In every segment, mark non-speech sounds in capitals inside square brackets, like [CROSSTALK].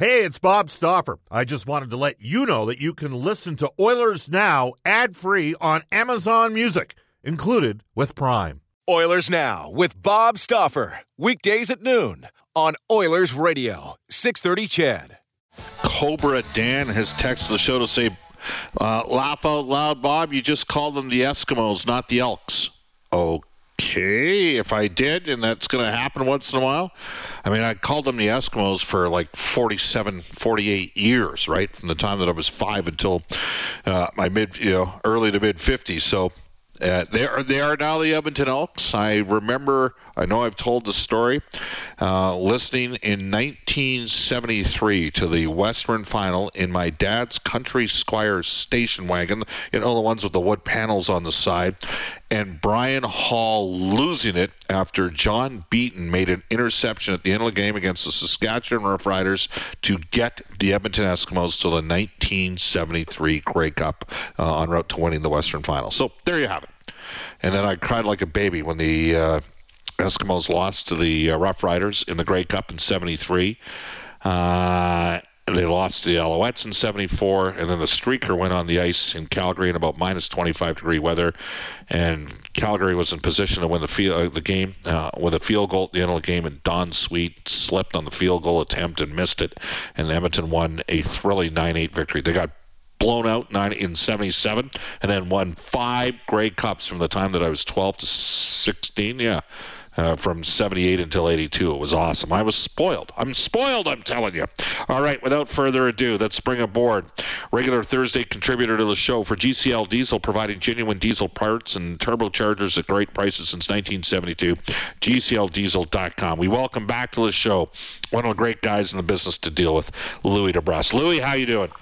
Hey, it's Bob Stauffer. I just wanted to let you know that you can listen to Oilers Now ad free on Amazon Music, included with Prime. Oilers Now with Bob Stauffer. Weekdays at noon on Oilers Radio, 630 CHED. Cobra Dan has texted the show to say, uh, laugh out loud, Bob. You just called them the Eskimos, not the Elks. Okay okay, if I did, and that's going to happen once in a while. I mean, I called them the Eskimos for like 47, 48 years, right, from the time that I was five until uh, my mid, you know, early to mid 50s. So uh, they are they are now the Edmonton Elks. I remember. I know I've told the story. Uh, listening in 1973 to the Western Final in my dad's Country Squire station wagon. You know the ones with the wood panels on the side, and Bryan Hall losing it after John Beaton made an interception at the end of the game against the Saskatchewan Roughriders to get the Edmonton Eskimos to the 1973 Grey Cup uh, en route to winning the Western Final. So there you have it. And then I cried like a baby when the uh, Eskimos lost to the uh, Rough Riders in the Grey Cup in '73. Uh, they lost to the Alouettes in 74, and then the streaker went on the ice in Calgary in about minus 25 degree weather, and Calgary was in position to win the field, uh, the game uh, with a field goal at the end of the game, and Don Sweet slipped on the field goal attempt and missed it, and Edmonton won a thrilling 9-8 victory. They got blown out nine in 77 and then won five Grey Cups from the time that I was 12 to 16. Yeah. Uh, from 78 until 82. It was awesome. I was spoiled. I'm spoiled, I'm telling you. All right, without further ado, let's bring aboard regular Thursday contributor to the show for GCL Diesel, providing genuine diesel parts and turbochargers at great prices since 1972. GCLDiesel.com. We welcome back to the show one of the great guys in the business to deal with, Louie DeBrusk. Louie, how you doing?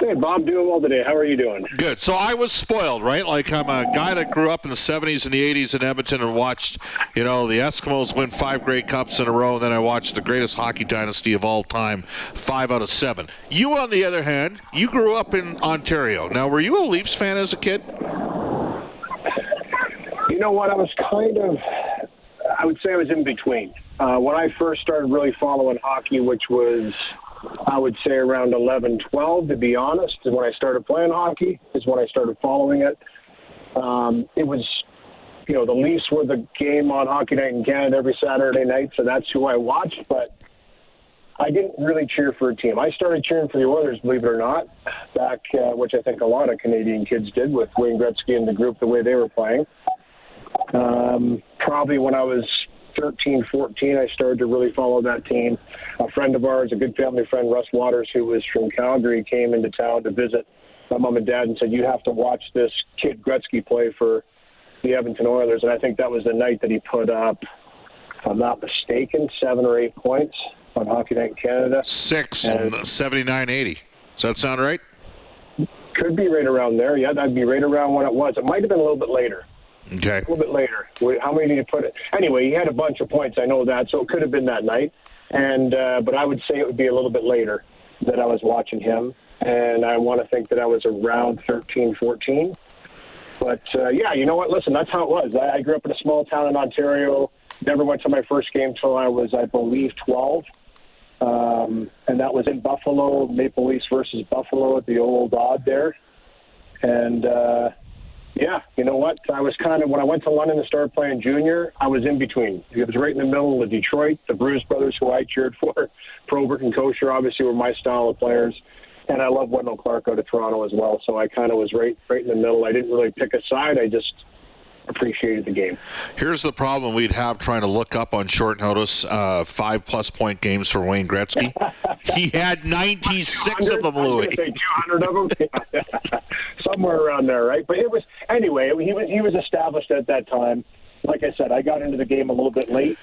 Hey, Bob, doing well today. How are you doing? Good. So I was spoiled, right? Like I'm a guy that grew up in the 70s and the 80s in Edmonton and watched, you know, the Eskimos win five Grey Cups in a row, and then I watched the greatest hockey dynasty of all time, five out of seven. You, on the other hand, you grew up in Ontario. Now, were you a Leafs fan as a kid? You know what? I was kind of, I would say I was in between. Uh, when I first started really following hockey, which was I would say around 11, 12, to be honest, is when I started playing hockey, is when I started following it. Um, it was, you know, the Leafs were the game on Hockey Night in Canada every Saturday night, so that's who I watched, but I didn't really cheer for a team. I started cheering for the Oilers, believe it or not, back, uh, which I think a lot of Canadian kids did with Wayne Gretzky and the group, the way they were playing. Um, probably when I was 13, 14, I started to really follow that team. A friend of ours, a good family friend, Russ Waters, who was from Calgary, came into town to visit my mom and dad and said, "You have to watch this kid Gretzky play for the Edmonton Oilers." And I think that was the night that he put up, if I'm not mistaken, seven or eight points on Hockey Night in Canada. Six and 79 80. Does that sound right? Could be right around there. Yeah, that'd be right around when it was. It might have been a little bit later. Okay. A little bit later. How many did you put it? Anyway, he had a bunch of points. I know that, so it could have been that night. And uh, but I would say it would be a little bit later that I was watching him, and I want to think that I was around 13, 14. But uh, yeah, you know what? Listen, that's how it was. I, I grew up in a small town in Ontario. Never went to my first game till I was, I believe, 12. Um, and that was in Buffalo, Maple Leafs versus Buffalo at the old Aud there. And uh, yeah, you know what? I was kind of when I went to London to start playing junior, I was in between. It was right in the middle of Detroit. The Bruise Brothers, who I cheered for, [LAUGHS] Probert and Kocur, obviously were my style of players, and I love Wendel Clark out of Toronto as well. So I kind of was right right in the middle. I didn't really pick a side. I just appreciated the game. Here's the problem we'd have trying to look up on short notice uh, five plus point games for Wayne Gretzky. [LAUGHS] he had 96 of them, Louie. 200 of them, [LAUGHS] [LAUGHS] somewhere around there, right? But it was anyway. He was he was established at that time. Like I said, I got into the game a little bit late,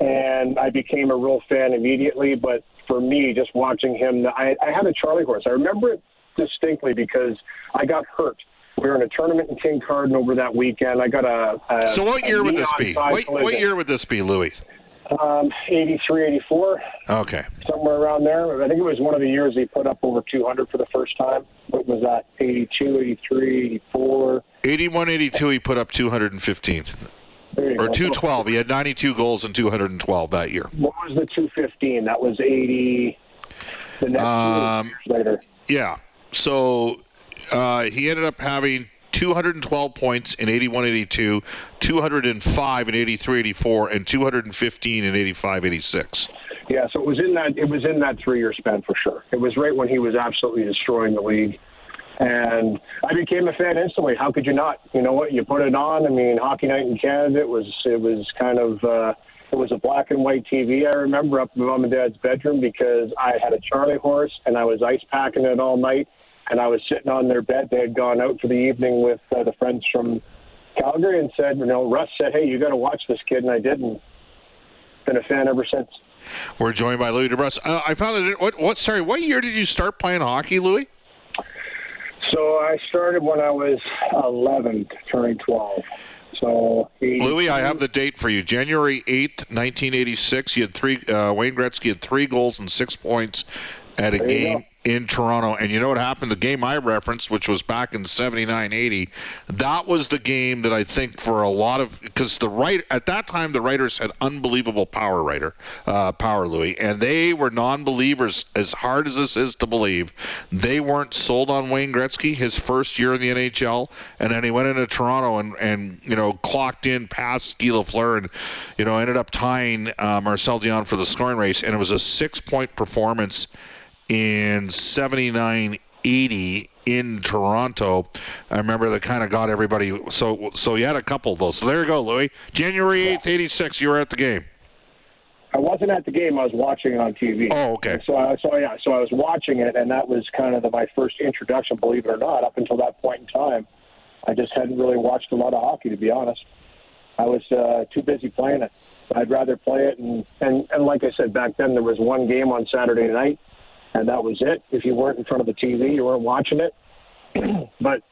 and I became a real fan immediately. But for me, just watching him, I, I had a Charlie horse. I remember it distinctly because I got hurt we were in a tournament in Kincardine over that weekend. I got a. a so what year would this be? What, what, year would this be, Louie? Um, 83, 84. Okay. Somewhere around there. I think it was one of the years he put up over 200 for the first time. What was that? 82, 83, 84. 81, 82, he put up 215. Or go. 212. He had 92 goals and 212 that year. What was the 215? That was 80. The next Um, years later. Yeah. So uh, he ended up having 212 points in 81 82, 205 in 83 84, and 215 in 85 86. Yeah, so it was in that it was in that three year span for sure. It was right when he was absolutely destroying the league. And I became a fan instantly. How could you not? You know what? You put it on. I mean, Hockey Night in Canada. It was it was kind of uh, it was a black and white TV. I remember up in mom and dad's bedroom because I had a Charlie horse and I was ice packing it all night. And I was sitting on their bed. They had gone out for the evening with uh, the friends from Calgary and said, you know, Russ said, hey, you got to watch this kid, and I did, and been a fan ever since. We're joined by Louie DeBrusk. Uh, I found it. What, what? Sorry, what year did you start playing hockey, Louie? So I started when I was 11, turning 12. So he, Louie, I have the date for you. January 8th, 1986. You had three. Uh, Wayne Gretzky had three goals and six points at a game. In Toronto. And you know what happened? The game I referenced, which was back in 79-80, that was the game that I think for a lot of because the right at that time the writers had unbelievable power writer, uh, power Louie, and they were non-believers. As hard as this is to believe, they weren't sold on Wayne Gretzky his first year in the NHL, and then he went into Toronto and and you know clocked in past Guy Lafleur and you know ended up tying uh, Marcel Dionne for the scoring race, and it was a six-point performance in 79 80 in Toronto. I remember that kind of got everybody. So so you had a couple of those. So there you go, Louie. January 8th, 86, you were at the game. I wasn't at the game. I was watching it on TV. Oh, okay. So, I, so yeah, so I was watching it, and that was kind of the, my first introduction. Believe it or not, up until that point in time, I just hadn't really watched a lot of hockey, to be honest. I was uh, too busy playing it. I'd rather play it, and, and and like I said back then, there was one game on Saturday night, and that was it. If you weren't in front of the TV, you weren't watching it. [CLEARS THROAT] but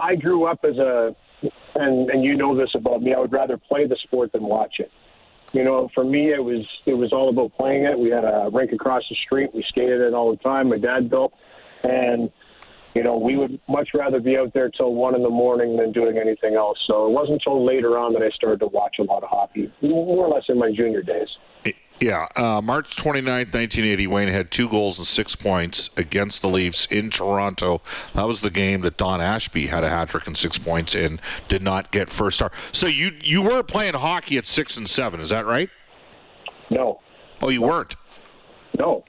I grew up as a, and and you know this about me. I would rather play the sport than watch it. You know, for me, it was it was all about playing it. We had a rink across the street. We skated it all the time. My dad built, and you know, we would much rather be out there till one in the morning than doing anything else. So it wasn't until later on that I started to watch a lot of hockey, more or less in my junior days. Yeah, uh, March 29th, 1980, Wayne had two goals and six points against the Leafs in Toronto. That was the game that Don Ashby had a hat trick and six points and did not get first star. So you you were playing hockey at six and seven, is that right? No, Oh, you weren't. no.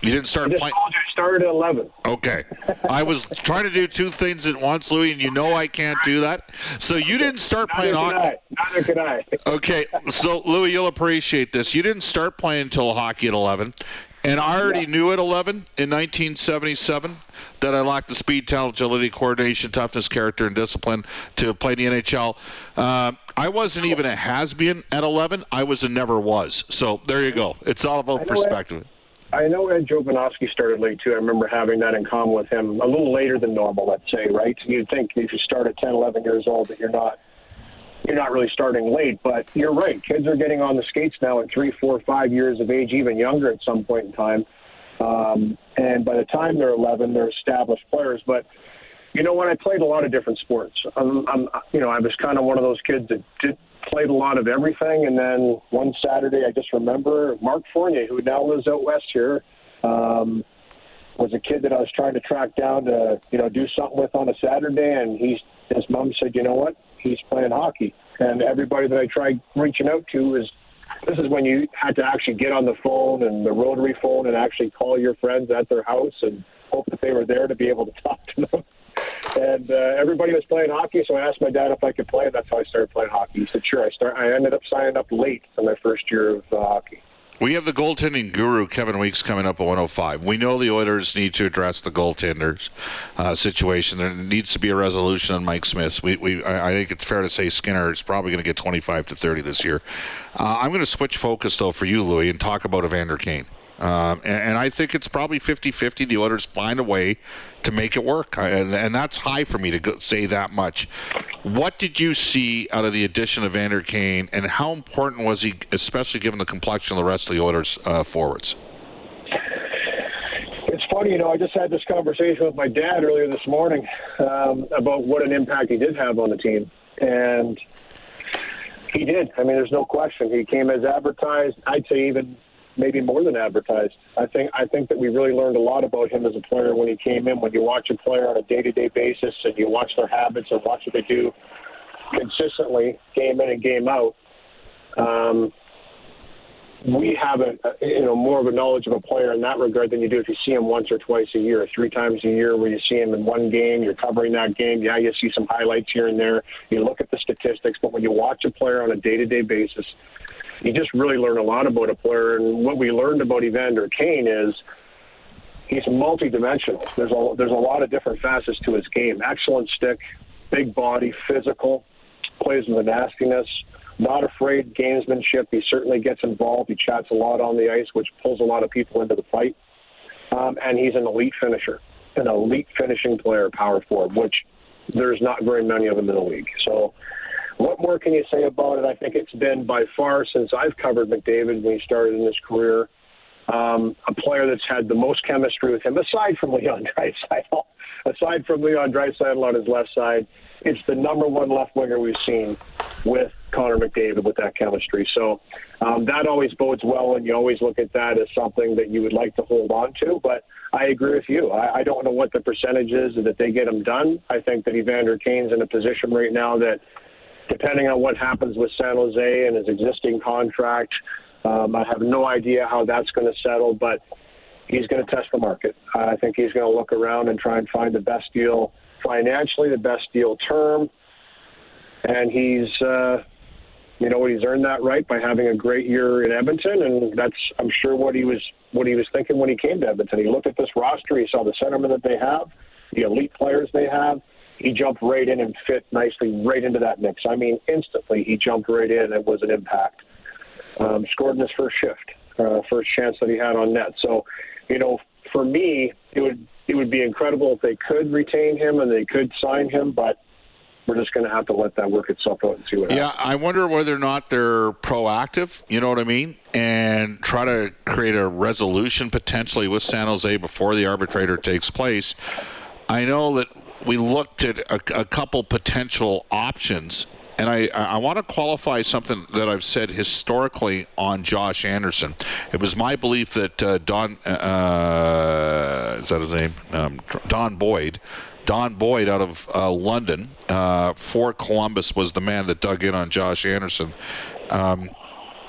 You didn't start playing. Told you I started at 11. Okay. I was trying to do two things at once, Louie, and you know I can't do that. So you didn't start Neither playing could hockey. I. Neither could I. Okay, so Louie, you'll appreciate this. You didn't start playing until hockey at 11, and I already Yeah. knew at 11 in 1977 that I lacked the speed, talent, agility, coordination, toughness, character, and discipline to play in the NHL. Uh, I wasn't even a has-been at 11. I was a never was. So there you go. It's all about perspective. I know Ed Jovanovski started late too. I remember having that in common with him a little later than normal, let's say, right? You'd think if you start at 10, 11 years old that you're not you're not really starting late, but you're right. Kids are getting on the skates now at three, four, five years of age, even younger at some point in time. Um, and by the time they're 11, they're established players. But you know, when I played a lot of different sports, um, I'm, you know, I was kind of one of those kids that did, played a lot of everything. And then one Saturday, I just remember Mark Fournier, who now lives out west here, um, was a kid that I was trying to track down to, you know, do something with on a Saturday. And he's, his mom said, you know what? He's playing hockey. And everybody that I tried reaching out to is this is when you had to actually get on the phone and the rotary phone and actually call your friends at their house and hope that they were there to be able to [LAUGHS] talk to them. And uh, everybody was playing hockey, so I asked my dad if I could play. and That's how I started playing hockey. He said, "Sure." I start. I ended up signing up late for my first year of uh, hockey. We have the goaltending guru Kevin Weeks coming up at 105. We know the Oilers need to address the goaltenders uh, situation. There needs to be a resolution on Mike Smith. We, we, I think it's fair to say Skinner is probably going to get 25 to 30 this year. Uh, I'm going to switch focus though for you, Louie, and talk about Evander Kane. Um, and, and I think it's probably 50-50. The Oilers find a way to make it work, and, and that's high for me to say that much. What did you see out of the addition of Vander Kane, and how important was he, especially given the complexion of the rest of the Oilers uh, forwards? It's funny, you know. I just had this conversation with my dad earlier this morning um, about what an impact he did have on the team, and he did. I mean, there's no question. He came as advertised. I'd say even maybe more than advertised. I think I think that we really learned a lot about him as a player when he came in. When you watch a player on a day-to-day basis and you watch their habits and watch what they do consistently, game in and game out, um, we have a, you know more of a knowledge of a player in that regard than you do if you see him once or twice a year, three times a year, where you see him in one game, you're covering that game. Yeah, you see some highlights here and there. You look at the statistics, but when you watch a player on a day-to-day basis, you just really learn a lot about a player. And what we learned about Evander Kane is he's multi-dimensional. There's a there's a lot of different facets to his game. Excellent stick, big body, physical, plays with a nastiness not afraid gamesmanship. He certainly gets involved. He chats a lot on the ice, which pulls a lot of people into the fight. Um, and he's an elite finisher, an elite finishing player, power forward, which there's not very many of them in the league. So, what more can you say about it? I think it's been by far since I've covered McDavid when he started in his career, um, a player that's had the most chemistry with him, aside from Leon [LAUGHS] Draisaitl. aside from Leon Draisaitl on his left side, it's the number one left winger we've seen with Connor McDavid with that chemistry. So um, that always bodes well, and you always look at that as something that you would like to hold on to. But I agree with you. I, I don't know what the percentage is that they get him done. I think that Evander Kane's in a position right now that, depending on what happens with San Jose and his existing contract, um, I have no idea how that's going to settle, but he's going to test the market. I think he's going to look around and try and find the best deal financially, the best deal term, and he's uh, you know he's earned that right by having a great year in Edmonton, and that's I'm sure what he was what he was thinking when he came to Edmonton. He looked at this roster, he saw the centerman that they have, the elite players they have. He jumped right in and fit nicely right into that mix. I mean, instantly he jumped right in. And it was an impact. Um, scored in his first shift, uh, first chance that he had on net. So, you know, for me, it would it would be incredible if they could retain him and they could sign him, but we're just going to have to let that work itself out and see what yeah, happens. Yeah, I wonder whether or not they're proactive, you know what I mean, and try to create a resolution potentially with San Jose before the arbitrator takes place. I know that we looked at a, a couple potential options and I, I want to qualify something that I've said historically on Josh Anderson. It was my belief that uh, Don, uh, is that his name? Um, Don Boyd, Don Boyd out of uh, London uh, for Columbus was the man that dug in on Josh Anderson. Um,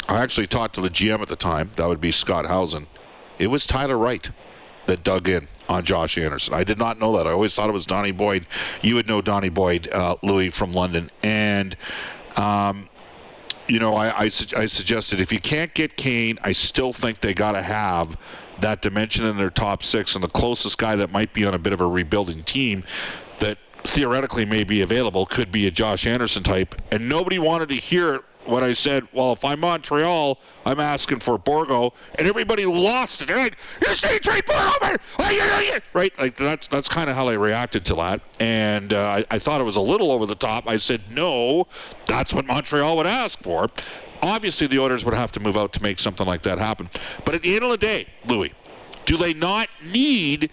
I actually talked to the GM at the time. That would be Scott Howson. It was Tyler Wright that dug in on Josh Anderson. I did not know that. I always thought it was Donnie Boyd. You would know Donnie Boyd, uh, Louie from London, and. Um, you know, I, I, I, suggested if you can't get Kane, I still think they got to have that dimension in their top six, and the closest guy that might be on a bit of a rebuilding team that theoretically may be available could be a Josh Anderson type. And nobody wanted to hear when I said, well, if I'm Montreal, I'm asking for Bourgault, and everybody lost it. They're like, you're saying trade Bourgault, right? Like that's that's kind of how I reacted to that, and uh, I, I thought it was a little over the top. I said, no, that's what Montreal would ask for. Obviously, the Oilers would have to move out to make something like that happen. But at the end of the day, Louie, do they not need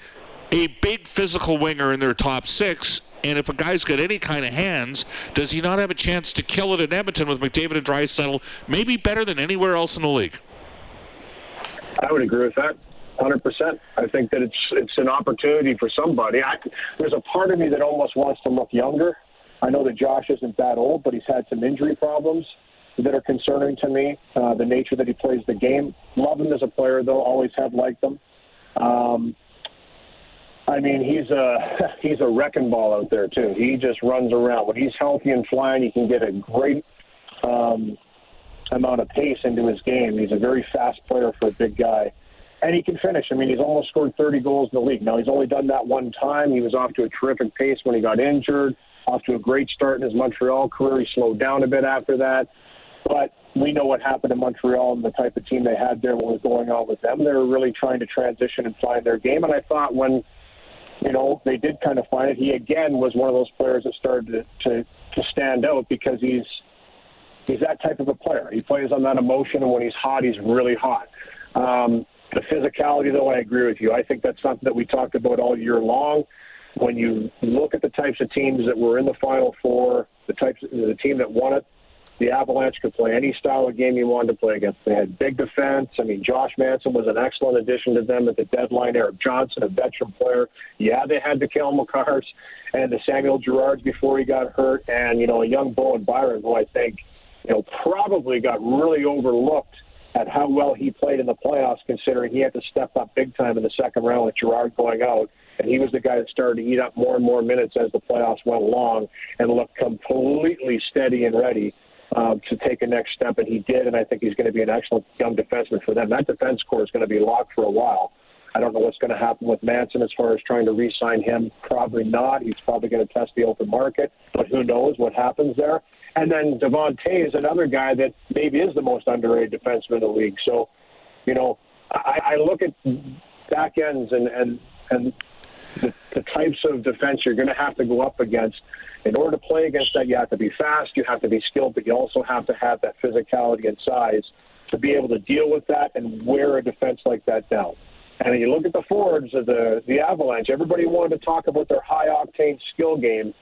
a big physical winger in their top six and if a guy's got any kind of hands, does he not have a chance to kill it in Edmonton with McDavid and Draisaitl, maybe better than anywhere else in the league? I would agree with that. 100%. I think that it's it's an opportunity for somebody. I, there's a part of me that almost wants to look younger. I know that Josh isn't that old, but he's had some injury problems that are concerning to me. Uh, the nature that he plays the game. Love him as a player, though. Always have liked him. Um, I mean, he's a [LAUGHS] he's a wrecking ball out there too. He just runs around. When he's healthy and flying, he can get a great um, amount of pace into his game. He's a very fast player for a big guy, and he can finish. I mean, he's almost scored 30 goals in the league. Now he's only done that one time. He was off to a terrific pace when he got injured. Off to a great start in his Montreal career. He slowed down a bit after that, but we know what happened in Montreal and the type of team they had there. What was going on with them? They were really trying to transition and find their game. And I thought when you know, they did kind of find it. He again was one of those players that started to, to, to stand out because he's he's that type of a player. He plays on that emotion, and when he's hot, he's really hot. Um, the physicality, though, I agree with you. I think that's something that we talked about all year long. When you look at the types of teams that were in the Final Four, the types, the team that won it, the Avalanche could play any style of game you wanted to play against. They had big defense. I mean, Josh Manson was an excellent addition to them at the deadline. Erik Johnson, a veteran player. Yeah, they had the Cale Makars and the Samuel Girards before he got hurt, and you know a young Bowen Byram, who I think you know probably got really overlooked at how well he played in the playoffs, considering he had to step up big time in the second round with Girard going out and he was the guy that started to eat up more and more minutes as the playoffs went along and looked completely steady and ready um, to take a next step, and he did. And I think he's going to be an excellent young defenseman for them. That defense core is going to be locked for a while. I don't know what's going to happen with Manson as far as trying to re-sign him. Probably not. He's probably going to test the open market, but who knows what happens there. And then Devon Toews is another guy that maybe is the most underrated defenseman in the league. So, you know, I, I look at back ends and and and the, the types of defense you're going to have to go up against. In order to play against that, you have to be fast, you have to be skilled, but you also have to have that physicality and size to be able to deal with that and wear a defense like that down. And you look at the of the the Avalanche. Everybody wanted to talk about their high octane skill game.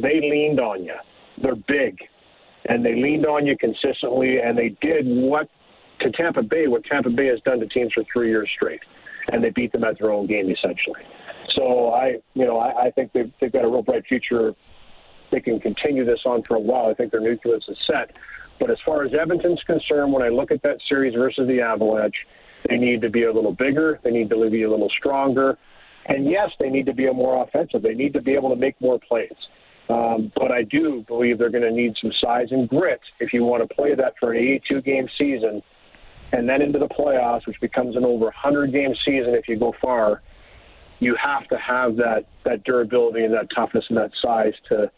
They leaned on you. They're big, and they leaned on you consistently. And they did what to Tampa Bay, what Tampa Bay has done to teams for three years straight, and they beat them at their own game essentially. So I, you know, I, I think they've, they've got a real bright future. They can continue this on for a while. I think their nucleus is set. But as far as Edmonton's concerned, when I look at that series versus the Avalanche, they need to be a little bigger. They need to be a little stronger. And yes, they need to be a more offensive. They need to be able to make more plays. Um, but I do believe they're going to need some size and grit if you want to play that for an 82 game season and then into the playoffs, which becomes an over 100 game season if you go far you have to have that that durability and that toughness and that size to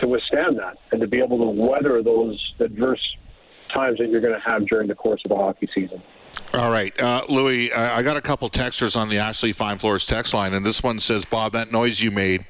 to withstand that and to be able to weather those adverse times that you're going to have during the course of a hockey season. All right, uh, Louie, I got a couple texters on the Ashley Fine Floors text line, and this one says, Bob, that noise you made,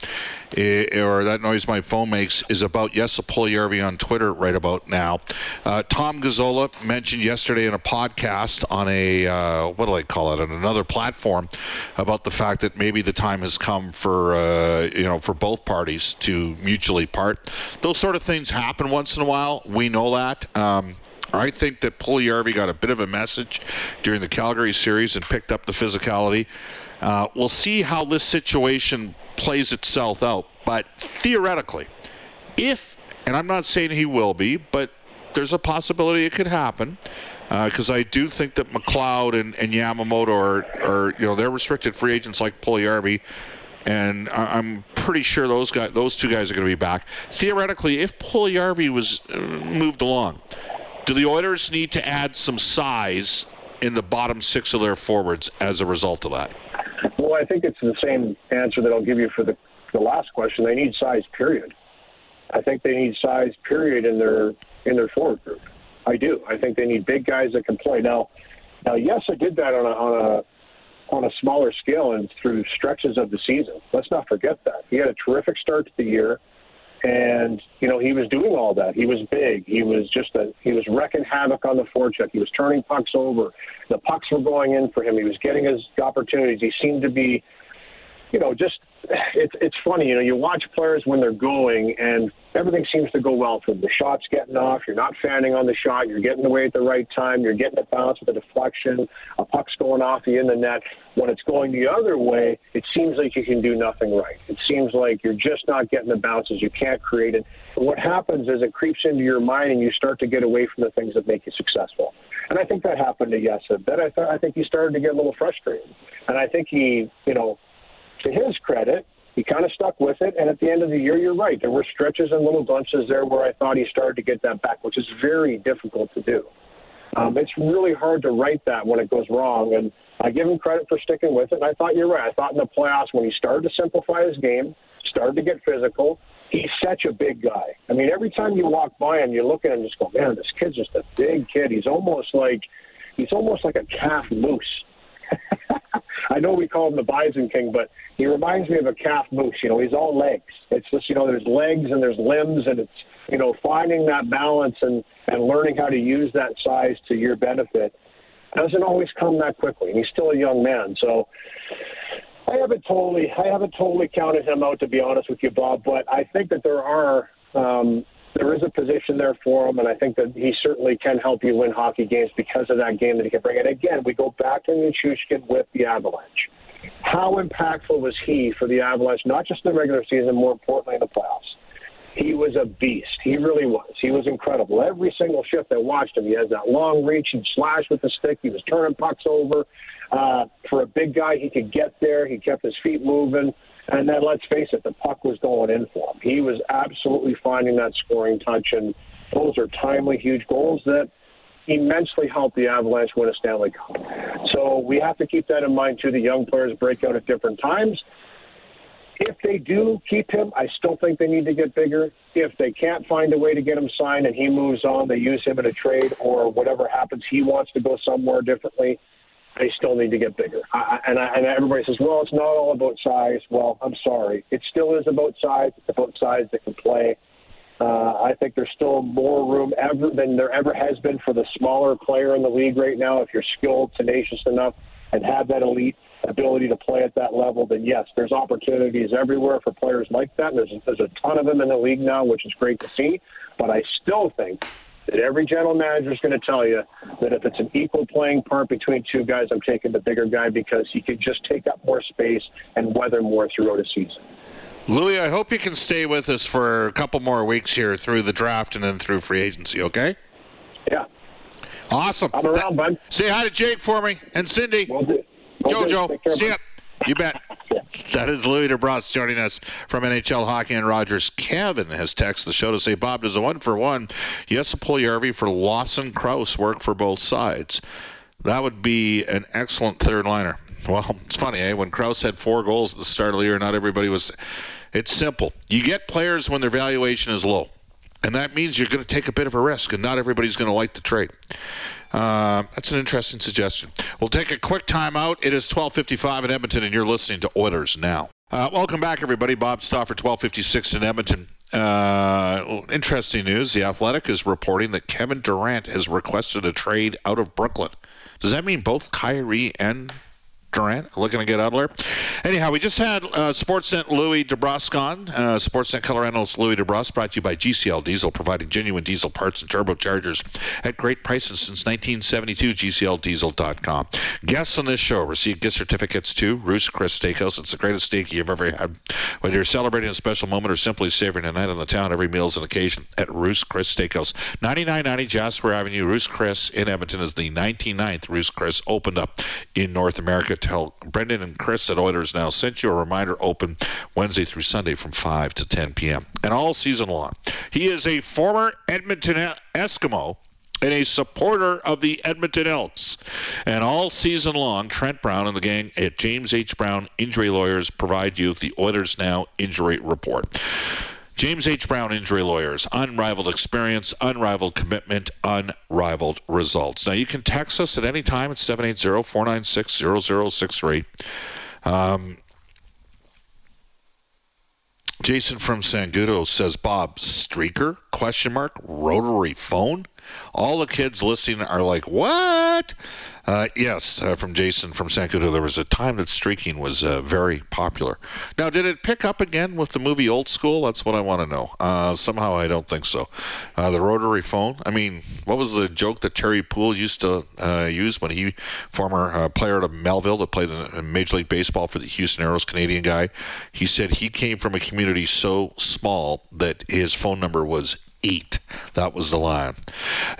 or that noise my phone makes, is about Jesse Puljujarvi on Twitter right about now. Uh, Tom Gazzola mentioned yesterday in a podcast on a, uh, what do I call it, on another platform, about the fact that maybe the time has come for, uh, you know, for both parties to mutually part. Those sort of things happen once in a while. We know that. Um, I think that Puljujarvi got a bit of a message during the Calgary series and picked up the physicality. Uh, we'll see how this situation plays itself out. But theoretically, if, and I'm not saying he will be, but there's a possibility it could happen because uh, I do think that McLeod and, and Yamamoto are, are, you know, they're restricted free agents like Puljujarvi, and I'm pretty sure those guys, those two guys are going to be back. Theoretically, if Puljujarvi was uh, moved along, do the Oilers need to add some size in the bottom six of their forwards as a result of that? Well, I think it's the same answer that I'll give you for the, the last question. They need size, period. I think they need size, period, in their in their forward group. I do. I think they need big guys that can play. Now, now, yes, I did that on a on a on a smaller scale and through stretches of the season. Let's not forget that he had a terrific start to the year. And you know he was doing all that. He was big. He was just a he was wrecking havoc on the forecheck. He was turning pucks over. The pucks were going in for him. He was getting his opportunities. He seemed to be, you know, just it's it's funny. You know, you watch players when they're going, and everything seems to go well for them. The shot's getting off. You're not fanning on the shot. You're getting away at the right time. You're getting a bounce with a deflection. A puck's going off the in the net. When it's going the other way, it seems like you can do nothing right. It seems like you're just not getting the bounces. You can't create it. What happens is it creeps into your mind, and you start to get away from the things that make you successful. And I think that happened to Yessa. Then I, th- I think he started to get a little frustrated. And I think he, you know, to his credit, he kind of stuck with it. And at the end of the year, you're right. There were stretches and little glimpses there where I thought he started to get that back, which is very difficult to do. Um, it's really hard to write that when it goes wrong. And I give him credit for sticking with it. And I thought you're right. I thought in the playoffs when he started to simplify his game, started to get physical, he's such a big guy. I mean, every time you walk by him, you look at him and just go, man, this kid's just a big kid. He's almost like he's almost like a calf moose. I know we call him the Bison King, but he reminds me of a calf moose. You know, he's all legs. It's just you know, there's legs and there's limbs, and it's you know, finding that balance and and learning how to use that size to your benefit doesn't always come that quickly. And he's still a young man, so. I haven't totally, I haven't totally counted him out to be honest with you, Bob. But I think that there are um, there is a position there for him, and I think that he certainly can help you win hockey games because of that game that he can bring. And again, we go back to Nichushkin with the Avalanche. How impactful was he for the Avalanche, not just in the regular season, more importantly in the playoffs? He was a beast. He really was. He was incredible. Every single shift I watched him, he has that long reach. He'd slash with the stick. He was turning pucks over. Uh, for a big guy, he could get there. He kept his feet moving. And then let's face it, the puck was going in for him. He was absolutely finding that scoring touch, and those are timely, huge goals that immensely helped the Avalanche win a Stanley Cup. So we have to keep that in mind too. The young players break out at different times. If they do keep him, I still think they need to get bigger. If they can't find a way to get him signed and he moves on, they use him in a trade or whatever happens, he wants to go somewhere differently. They still need to get bigger. I, and, I, and everybody says, well, it's not all about size. Well, I'm sorry. It still is about size. It's about size that can play. Uh, I think there's still more room ever than there ever has been for the smaller player in the league right now. If you're skilled, tenacious enough, and have that elite ability to play at that level, then yes, there's opportunities everywhere for players like that. There's there's a ton of them in the league now, which is great to see. But I still think that every general manager is going to tell you that if it's an equal playing part between two guys, I'm taking the bigger guy because he can just take up more space and weather more throughout a season. Louie, I hope you can stay with us for a couple more weeks here through the draft and then through free agency, okay? Yeah. Awesome. I'm around, bud. Say hi to Jake for me and Cindy. Will do. Will do. Jojo. Care, See ya. You bet. That is Louie DeBrusk joining us from NHL Hockey and Rogers. Kevin has texted the show to say, Bob, does a one for one Yes, Puljujärvi for Lawson Crouse work for both sides? That would be an excellent third liner. Well, it's funny, eh? When Crouse had four goals at the start of the year, not everybody was. It's simple. You get players when their valuation is low. And that means you're going to take a bit of a risk, and not everybody's going to like the trade. Uh, that's an interesting suggestion. We'll take a quick time out. It is 12:55 in Edmonton, and you're listening to Oilers now. Uh, welcome back, everybody. Bob Stauffer, 1256 in Edmonton. Uh, interesting news. The Athletic is reporting that Kevin Durant has requested a trade out of Brooklyn. Does that mean both Kyrie and Durant looking to get out there. Anyhow, we just had uh, Sportsnet Louie DeBrusk on. Uh, Sportsnet color analyst Louie DeBrusk brought to you by GCL Diesel, providing genuine diesel parts and turbochargers at great prices since 1972. GCLDiesel.com. Guests on this show receive gift certificates to Ruth's Chris Steakhouse. It's the greatest steak you've ever had. Whether you're celebrating a special moment or simply savoring a night on the town, every meal is an occasion at Ruth's Chris Steakhouse. 9990 Jasper Avenue. Ruth's Chris in Edmonton is the 99th Ruth's Chris opened up in North America. Tell Brendan and Chris at Oilers Now sent you a reminder open Wednesday through Sunday from 5 to 10 p.m. and all season long. He is a former Edmonton Eskimo and a supporter of the Edmonton Elks. And all season long, Trent Brown and the gang at James H. Brown Injury Lawyers provide you the Oilers Now injury report. James H. Brown Injury Lawyers, unrivaled experience, unrivaled commitment, unrivaled results. Now, you can text us at any time at 780 496 0063. Um, Jason from Sangudo says, Bob, streaker? Question mark. Rotary phone? All the kids listening are like, what? Uh, yes, uh, from Jason from Sangudo. There was a time that streaking was uh, very popular. Now, did it pick up again with the movie Old School? That's what I want to know. Uh, somehow, I don't think so. Uh, the rotary phone. I mean, what was the joke that Terry Puhl used to use when he, former player of Melville that played in Major League Baseball for the Houston Aeros, Canadian guy, he said he came from a community so small that his phone number was eight. That was the line.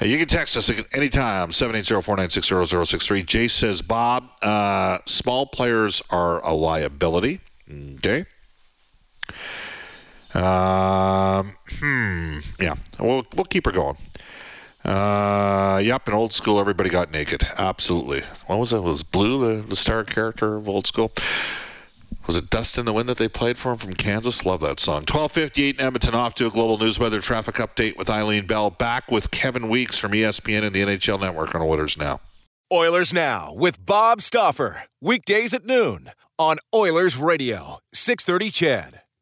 You can text us at anytime, 780-496-0063. Jay says, Bob, uh, small players are a liability. Okay. Um, hmm. Yeah. We'll, we'll keep her going. Uh, yep, in old school, everybody got naked. Absolutely. What was it? Was Blue the, the star character of old school? Was it Dust in the Wind that they played for him from Kansas? Love that song. 1258 in Edmonton, off to a global news weather traffic update with Eileen Bell. Back with Kevin Weeks from ESPN and the NHL Network on Oilers Now. Oilers Now with Bob Stauffer. Weekdays at noon on Oilers Radio, 630 CHED.